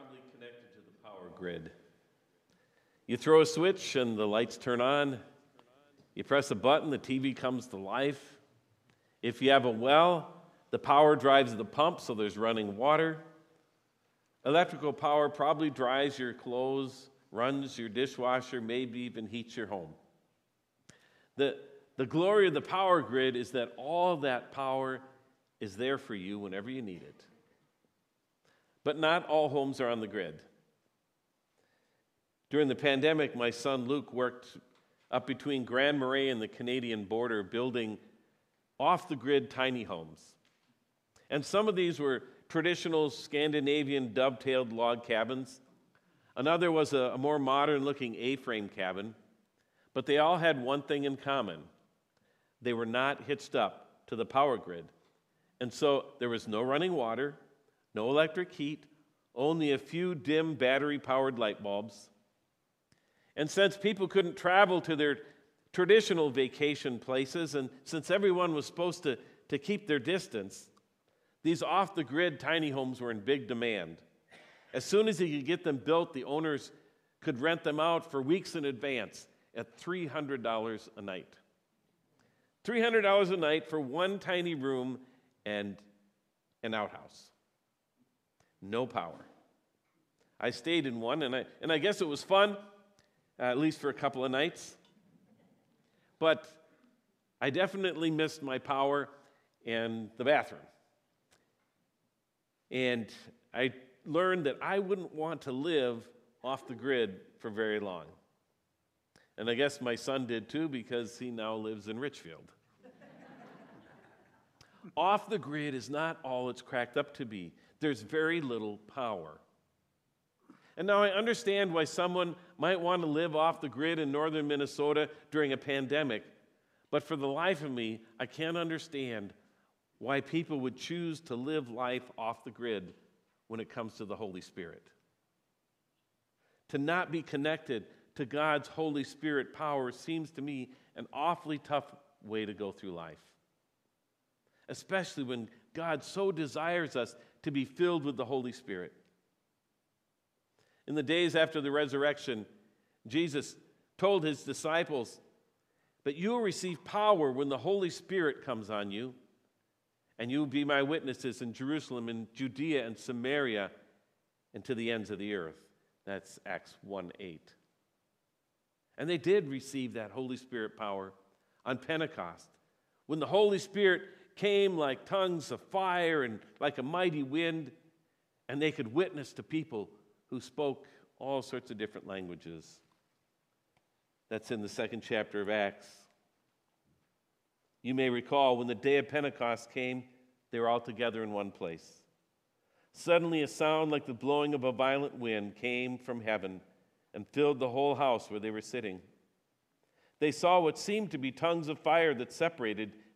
probably connected to the power grid. You throw a switch and the lights turn on. You press a button, the TV comes to life. If you have a well, the power drives the pump, so there's running water. Electrical power probably dries your clothes, runs your dishwasher, maybe even heats your home. The, the glory of the power grid is that all that power is there for you whenever you need it. But not all homes are on the grid. During the pandemic, my son Luke worked up between Grand Marais and the Canadian border building off the grid tiny homes. And some of these were traditional Scandinavian dovetailed log cabins. Another was a, a more modern looking A frame cabin. But they all had one thing in common they were not hitched up to the power grid. And so there was no running water, no electric heat, only a few dim battery powered light bulbs. And since people couldn't travel to their traditional vacation places, and since everyone was supposed to, to keep their distance, these off the grid tiny homes were in big demand. As soon as he could get them built, the owners could rent them out for weeks in advance at $300 a night. $300 a night for one tiny room and an outhouse. No power. I stayed in one, and I, and I guess it was fun, uh, at least for a couple of nights. But I definitely missed my power and the bathroom. And I learned that I wouldn't want to live off the grid for very long. And I guess my son did too because he now lives in Richfield. off the grid is not all it's cracked up to be, there's very little power. And now I understand why someone might want to live off the grid in northern Minnesota during a pandemic, but for the life of me, I can't understand why people would choose to live life off the grid when it comes to the Holy Spirit. To not be connected to God's Holy Spirit power seems to me an awfully tough way to go through life, especially when God so desires us to be filled with the Holy Spirit. In the days after the resurrection, Jesus told his disciples, But you will receive power when the Holy Spirit comes on you and you will be my witnesses in Jerusalem, in Judea and Samaria, and to the ends of the earth. That's Acts 1 8. And they did receive that Holy Spirit power on Pentecost. When the Holy Spirit came like tongues of fire and like a mighty wind, and they could witness to people who spoke all sorts of different languages. That's in the second chapter of Acts. You may recall when the day of Pentecost came, they were all together in one place. Suddenly, a sound like the blowing of a violent wind came from heaven and filled the whole house where they were sitting. They saw what seemed to be tongues of fire that separated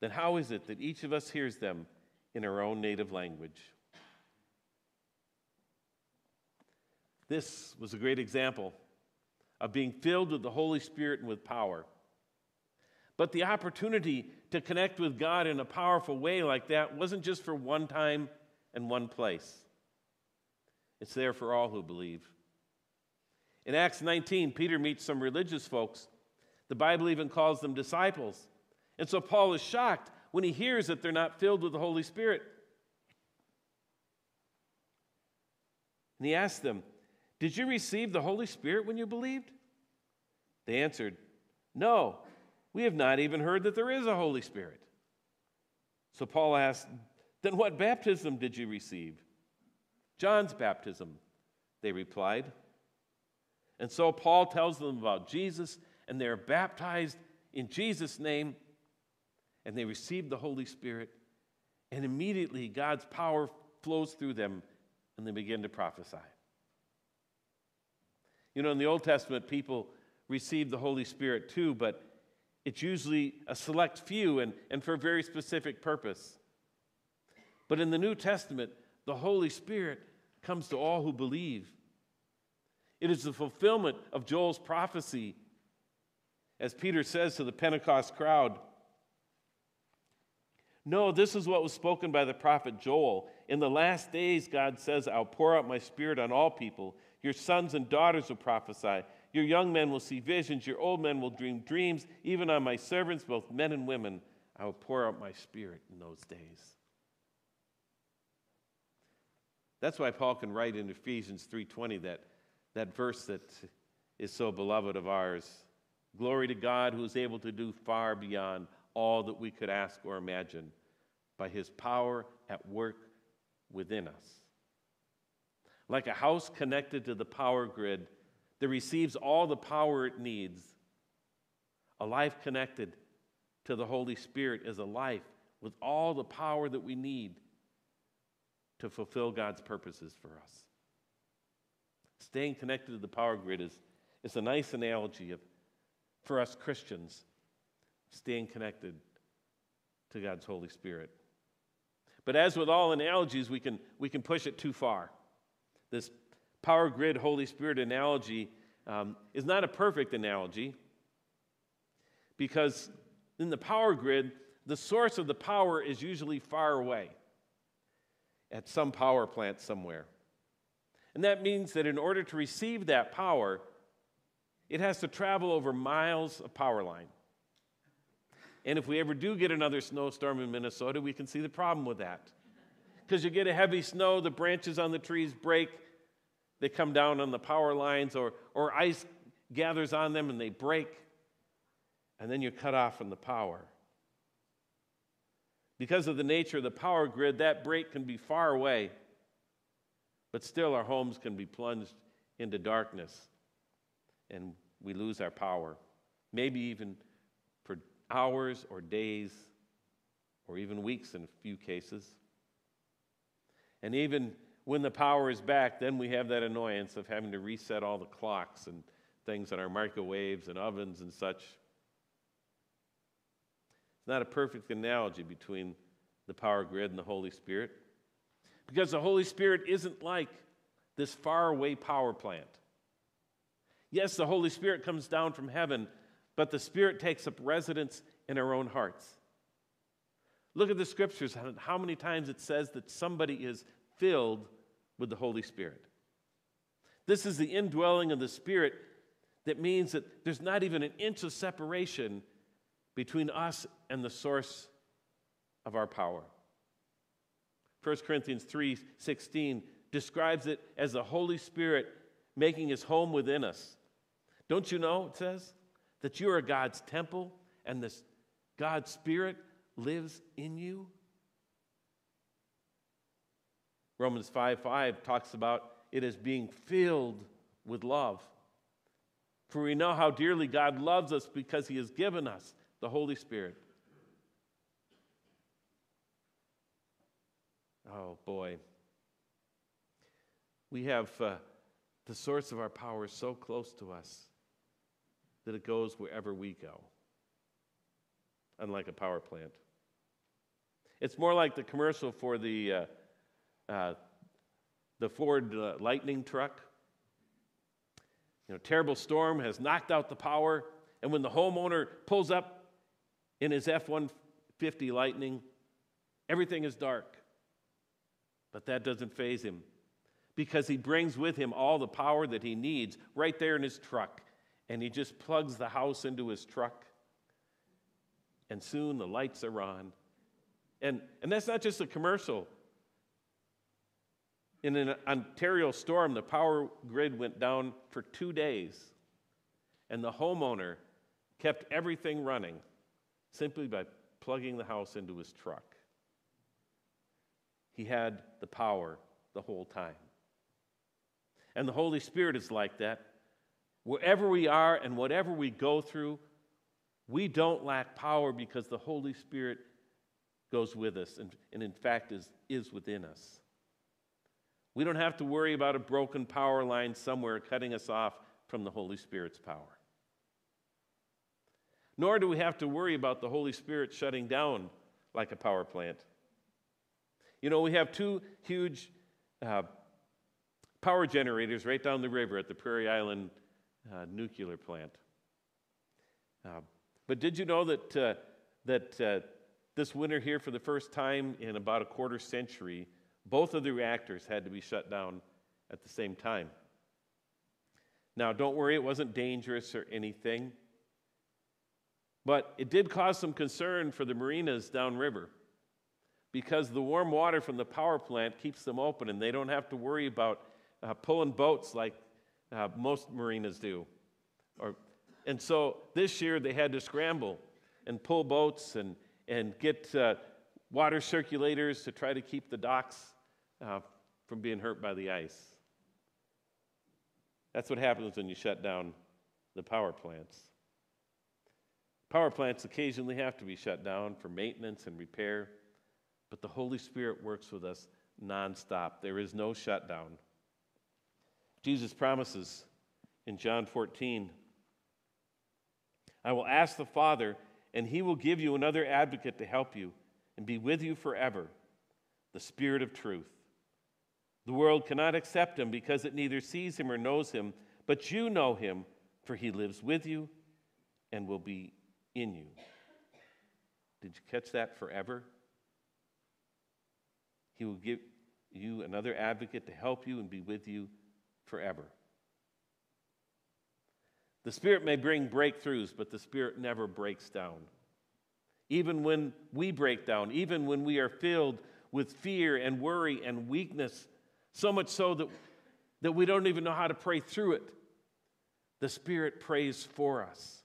Then how is it that each of us hears them in our own native language? This was a great example of being filled with the Holy Spirit and with power. But the opportunity to connect with God in a powerful way like that wasn't just for one time and one place, it's there for all who believe. In Acts 19, Peter meets some religious folks. The Bible even calls them disciples. And so Paul is shocked when he hears that they're not filled with the Holy Spirit. And he asks them, Did you receive the Holy Spirit when you believed? They answered, No, we have not even heard that there is a Holy Spirit. So Paul asked, Then what baptism did you receive? John's baptism, they replied. And so Paul tells them about Jesus, and they're baptized in Jesus' name, and they receive the Holy Spirit, and immediately God's power flows through them, and they begin to prophesy. You know, in the Old Testament, people received the Holy Spirit too, but it's usually a select few and, and for a very specific purpose. But in the New Testament, the Holy Spirit comes to all who believe. It is the fulfillment of Joel's prophecy, as Peter says to the Pentecost crowd. No, this is what was spoken by the prophet Joel. In the last days, God says, I'll pour out my spirit on all people. Your sons and daughters will prophesy. Your young men will see visions. Your old men will dream dreams. Even on my servants, both men and women, I will pour out my spirit in those days. That's why Paul can write in Ephesians 3:20 that, that verse that is so beloved of ours. Glory to God who is able to do far beyond all that we could ask or imagine by his power at work within us. Like a house connected to the power grid that receives all the power it needs, a life connected to the Holy Spirit is a life with all the power that we need to fulfill God's purposes for us. Staying connected to the power grid is, is a nice analogy of, for us Christians, staying connected to God's Holy Spirit. But as with all analogies, we can, we can push it too far. This power grid Holy Spirit analogy um, is not a perfect analogy because in the power grid, the source of the power is usually far away at some power plant somewhere. And that means that in order to receive that power, it has to travel over miles of power line. And if we ever do get another snowstorm in Minnesota, we can see the problem with that. Because you get a heavy snow, the branches on the trees break, they come down on the power lines, or, or ice gathers on them and they break, and then you're cut off from the power. Because of the nature of the power grid, that break can be far away, but still our homes can be plunged into darkness and we lose our power. Maybe even hours or days or even weeks in a few cases. And even when the power is back, then we have that annoyance of having to reset all the clocks and things on our microwaves and ovens and such It's not a perfect analogy between the power grid and the Holy Spirit. Because the Holy Spirit isn't like this faraway power plant. Yes, the Holy Spirit comes down from heaven, but the Spirit takes up residence in our own hearts. Look at the scriptures, and how many times it says that somebody is filled with the Holy Spirit. This is the indwelling of the Spirit that means that there's not even an inch of separation between us and the source of our power. 1 Corinthians 3:16 describes it as the Holy Spirit making his home within us. Don't you know, it says, that you are God's temple and this God's Spirit lives in you? Romans 5 5 talks about it as being filled with love. For we know how dearly God loves us because he has given us the Holy Spirit. Oh boy. We have uh, the source of our power so close to us that it goes wherever we go, unlike a power plant. It's more like the commercial for the, uh, uh, the Ford uh, Lightning truck. You know, terrible storm has knocked out the power, and when the homeowner pulls up in his F 150 Lightning, everything is dark. But that doesn't faze him because he brings with him all the power that he needs right there in his truck. And he just plugs the house into his truck. And soon the lights are on. And, and that's not just a commercial. In an Ontario storm, the power grid went down for two days. And the homeowner kept everything running simply by plugging the house into his truck. He had the power the whole time. And the Holy Spirit is like that. Wherever we are and whatever we go through, we don't lack power because the Holy Spirit goes with us and, and in fact is, is within us. We don't have to worry about a broken power line somewhere cutting us off from the Holy Spirit's power. Nor do we have to worry about the Holy Spirit shutting down like a power plant. You know, we have two huge uh, power generators right down the river at the Prairie Island uh, nuclear plant. Uh, but did you know that, uh, that uh, this winter here, for the first time in about a quarter century, both of the reactors had to be shut down at the same time? Now, don't worry, it wasn't dangerous or anything, but it did cause some concern for the marinas downriver because the warm water from the power plant keeps them open and they don't have to worry about uh, pulling boats like uh, most marinas do. Or, and so this year they had to scramble and pull boats and, and get uh, water circulators to try to keep the docks uh, from being hurt by the ice. That's what happens when you shut down the power plants. Power plants occasionally have to be shut down for maintenance and repair. But the Holy Spirit works with us nonstop. There is no shutdown. Jesus promises in John 14 I will ask the Father, and he will give you another advocate to help you and be with you forever the Spirit of truth. The world cannot accept him because it neither sees him or knows him, but you know him, for he lives with you and will be in you. Did you catch that forever? He will give you another advocate to help you and be with you forever. The Spirit may bring breakthroughs, but the Spirit never breaks down. Even when we break down, even when we are filled with fear and worry and weakness, so much so that, that we don't even know how to pray through it, the Spirit prays for us.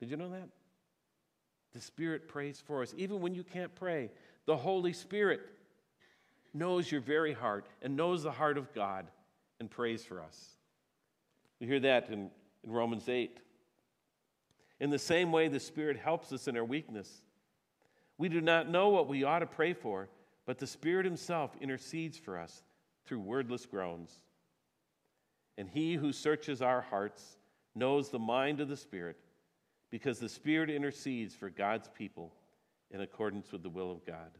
Did you know that? The Spirit prays for us. Even when you can't pray, the Holy Spirit knows your very heart and knows the heart of God and prays for us. We hear that in, in Romans 8. In the same way, the Spirit helps us in our weakness. We do not know what we ought to pray for, but the Spirit Himself intercedes for us through wordless groans. And He who searches our hearts knows the mind of the Spirit because the Spirit intercedes for God's people in accordance with the will of God.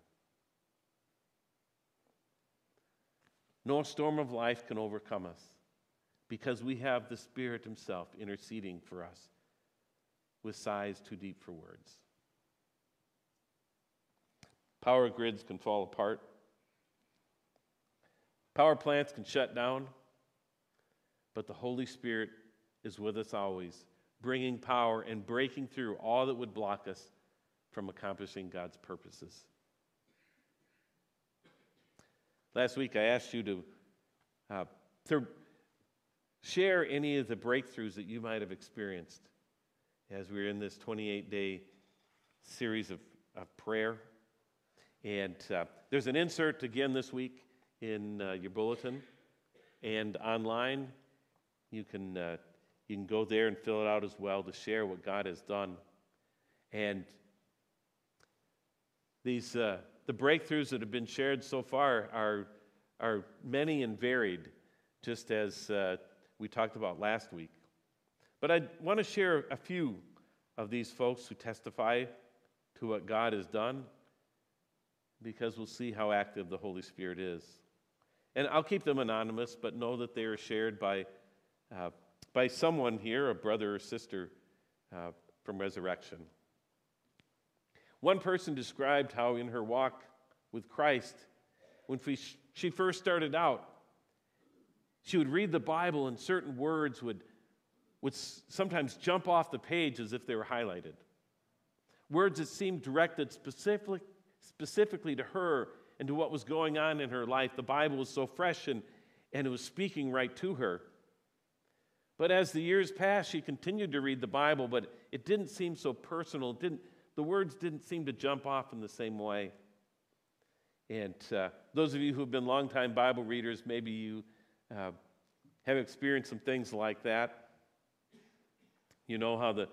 No storm of life can overcome us because we have the Spirit Himself interceding for us with sighs too deep for words. Power grids can fall apart. Power plants can shut down, but the Holy Spirit is with us always bringing power and breaking through all that would block us from accomplishing God's purposes. Last week, I asked you to, uh, to share any of the breakthroughs that you might have experienced as we are in this 28 day series of, of prayer. And uh, there's an insert again this week in uh, your bulletin and online. You can uh, you can go there and fill it out as well to share what God has done. And these, uh, the breakthroughs that have been shared so far are, are many and varied, just as uh, we talked about last week. But I want to share a few of these folks who testify to what God has done because we'll see how active the Holy Spirit is. And I'll keep them anonymous, but know that they are shared by uh, by someone here, a brother or sister uh, from resurrection. One person described how, in her walk with Christ, when she first started out, she would read the Bible and certain words would, would sometimes jump off the page as if they were highlighted. Words that seemed directed specific, specifically to her and to what was going on in her life. The Bible was so fresh and, and it was speaking right to her. But as the years passed, she continued to read the Bible, but it didn't seem so personal. It didn't, the words didn't seem to jump off in the same way. And uh, those of you who have been longtime Bible readers, maybe you uh, have experienced some things like that. You know how the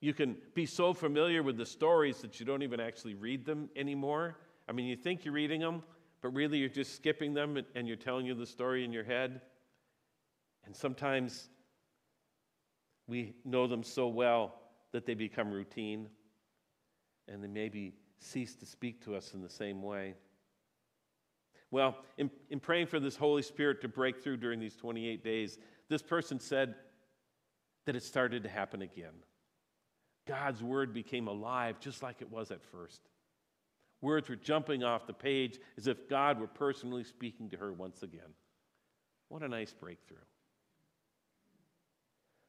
you can be so familiar with the stories that you don't even actually read them anymore. I mean, you think you're reading them, but really you're just skipping them and you're telling you the story in your head. And sometimes we know them so well that they become routine and they maybe cease to speak to us in the same way. Well, in, in praying for this Holy Spirit to break through during these 28 days, this person said that it started to happen again. God's word became alive just like it was at first. Words were jumping off the page as if God were personally speaking to her once again. What a nice breakthrough.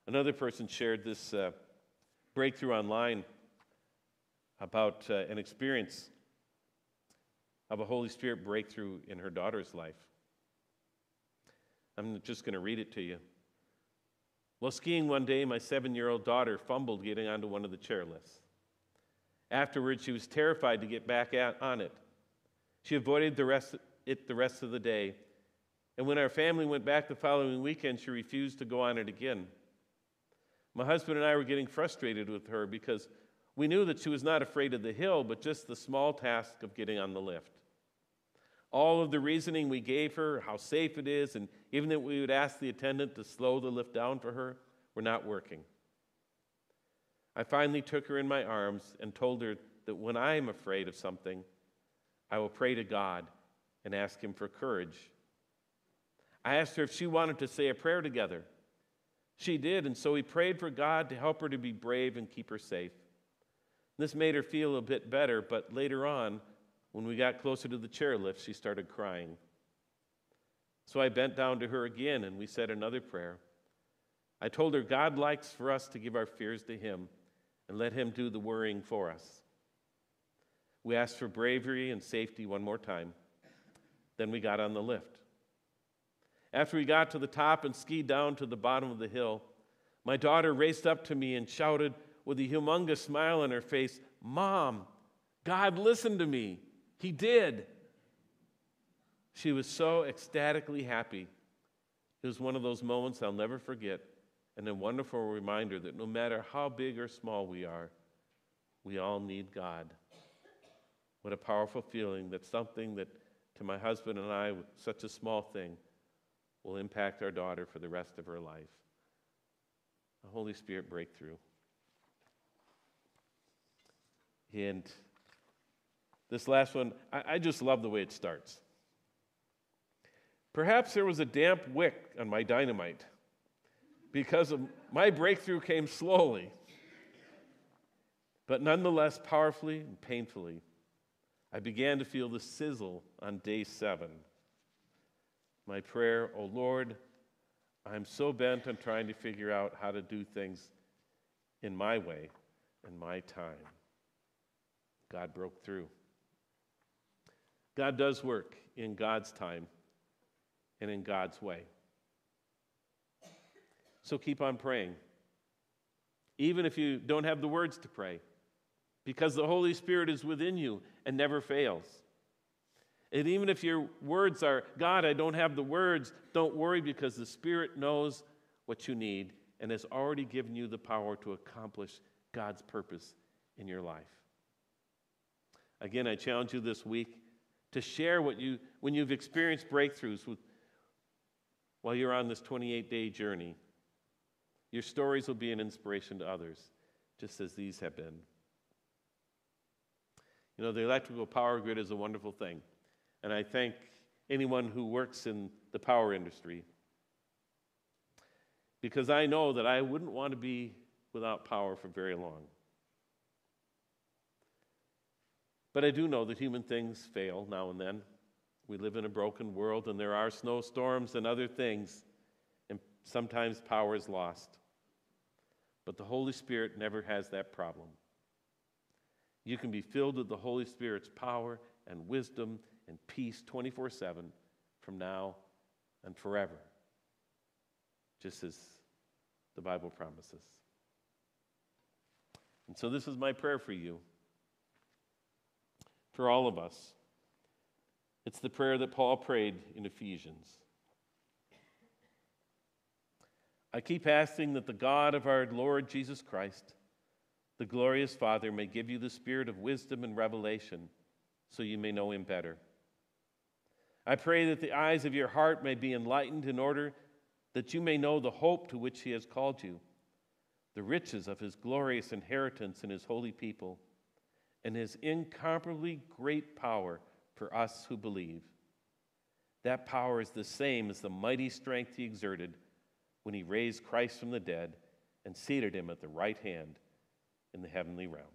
Another person shared this uh, breakthrough online about uh, an experience of a Holy Spirit breakthrough in her daughter's life. I'm just going to read it to you. While skiing one day, my seven year old daughter fumbled getting onto one of the chairlifts. Afterwards, she was terrified to get back on it. She avoided the rest, it the rest of the day, and when our family went back the following weekend, she refused to go on it again. My husband and I were getting frustrated with her because we knew that she was not afraid of the hill, but just the small task of getting on the lift. All of the reasoning we gave her, how safe it is, and even that we would ask the attendant to slow the lift down for her, were not working. I finally took her in my arms and told her that when I am afraid of something, I will pray to God and ask Him for courage. I asked her if she wanted to say a prayer together. She did, and so we prayed for God to help her to be brave and keep her safe. This made her feel a bit better, but later on, when we got closer to the chairlift, she started crying. So I bent down to her again and we said another prayer. I told her God likes for us to give our fears to Him and let Him do the worrying for us. We asked for bravery and safety one more time. Then we got on the lift. After we got to the top and skied down to the bottom of the hill, my daughter raced up to me and shouted, with a humongous smile on her face, Mom, God listened to me. He did. She was so ecstatically happy. It was one of those moments I'll never forget and a wonderful reminder that no matter how big or small we are, we all need God. What a powerful feeling that something that to my husband and I, such a small thing, will impact our daughter for the rest of her life. A Holy Spirit breakthrough. And this last one, I, I just love the way it starts. Perhaps there was a damp wick on my dynamite because of my breakthrough came slowly, but nonetheless powerfully and painfully. I began to feel the sizzle on day seven. My prayer, oh Lord, I'm so bent on trying to figure out how to do things in my way in my time. God broke through. God does work in God's time and in God's way. So keep on praying, even if you don't have the words to pray, because the Holy Spirit is within you and never fails. And even if your words are, God, I don't have the words, don't worry because the Spirit knows what you need and has already given you the power to accomplish God's purpose in your life. Again, I challenge you this week to share what you, when you've experienced breakthroughs with, while you're on this 28 day journey. Your stories will be an inspiration to others, just as these have been. You know, the electrical power grid is a wonderful thing, and I thank anyone who works in the power industry because I know that I wouldn't want to be without power for very long. But I do know that human things fail now and then. We live in a broken world, and there are snowstorms and other things, and sometimes power is lost. But the Holy Spirit never has that problem. You can be filled with the Holy Spirit's power and wisdom and peace 24 7 from now and forever, just as the Bible promises. And so, this is my prayer for you for all of us. It's the prayer that Paul prayed in Ephesians. I keep asking that the God of our Lord Jesus Christ, the glorious Father, may give you the spirit of wisdom and revelation so you may know him better. I pray that the eyes of your heart may be enlightened in order that you may know the hope to which he has called you, the riches of his glorious inheritance in his holy people, and his incomparably great power for us who believe. That power is the same as the mighty strength he exerted when he raised Christ from the dead and seated him at the right hand in the heavenly realms.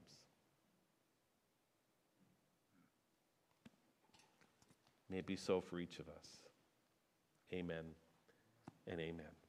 May it be so for each of us. Amen and amen.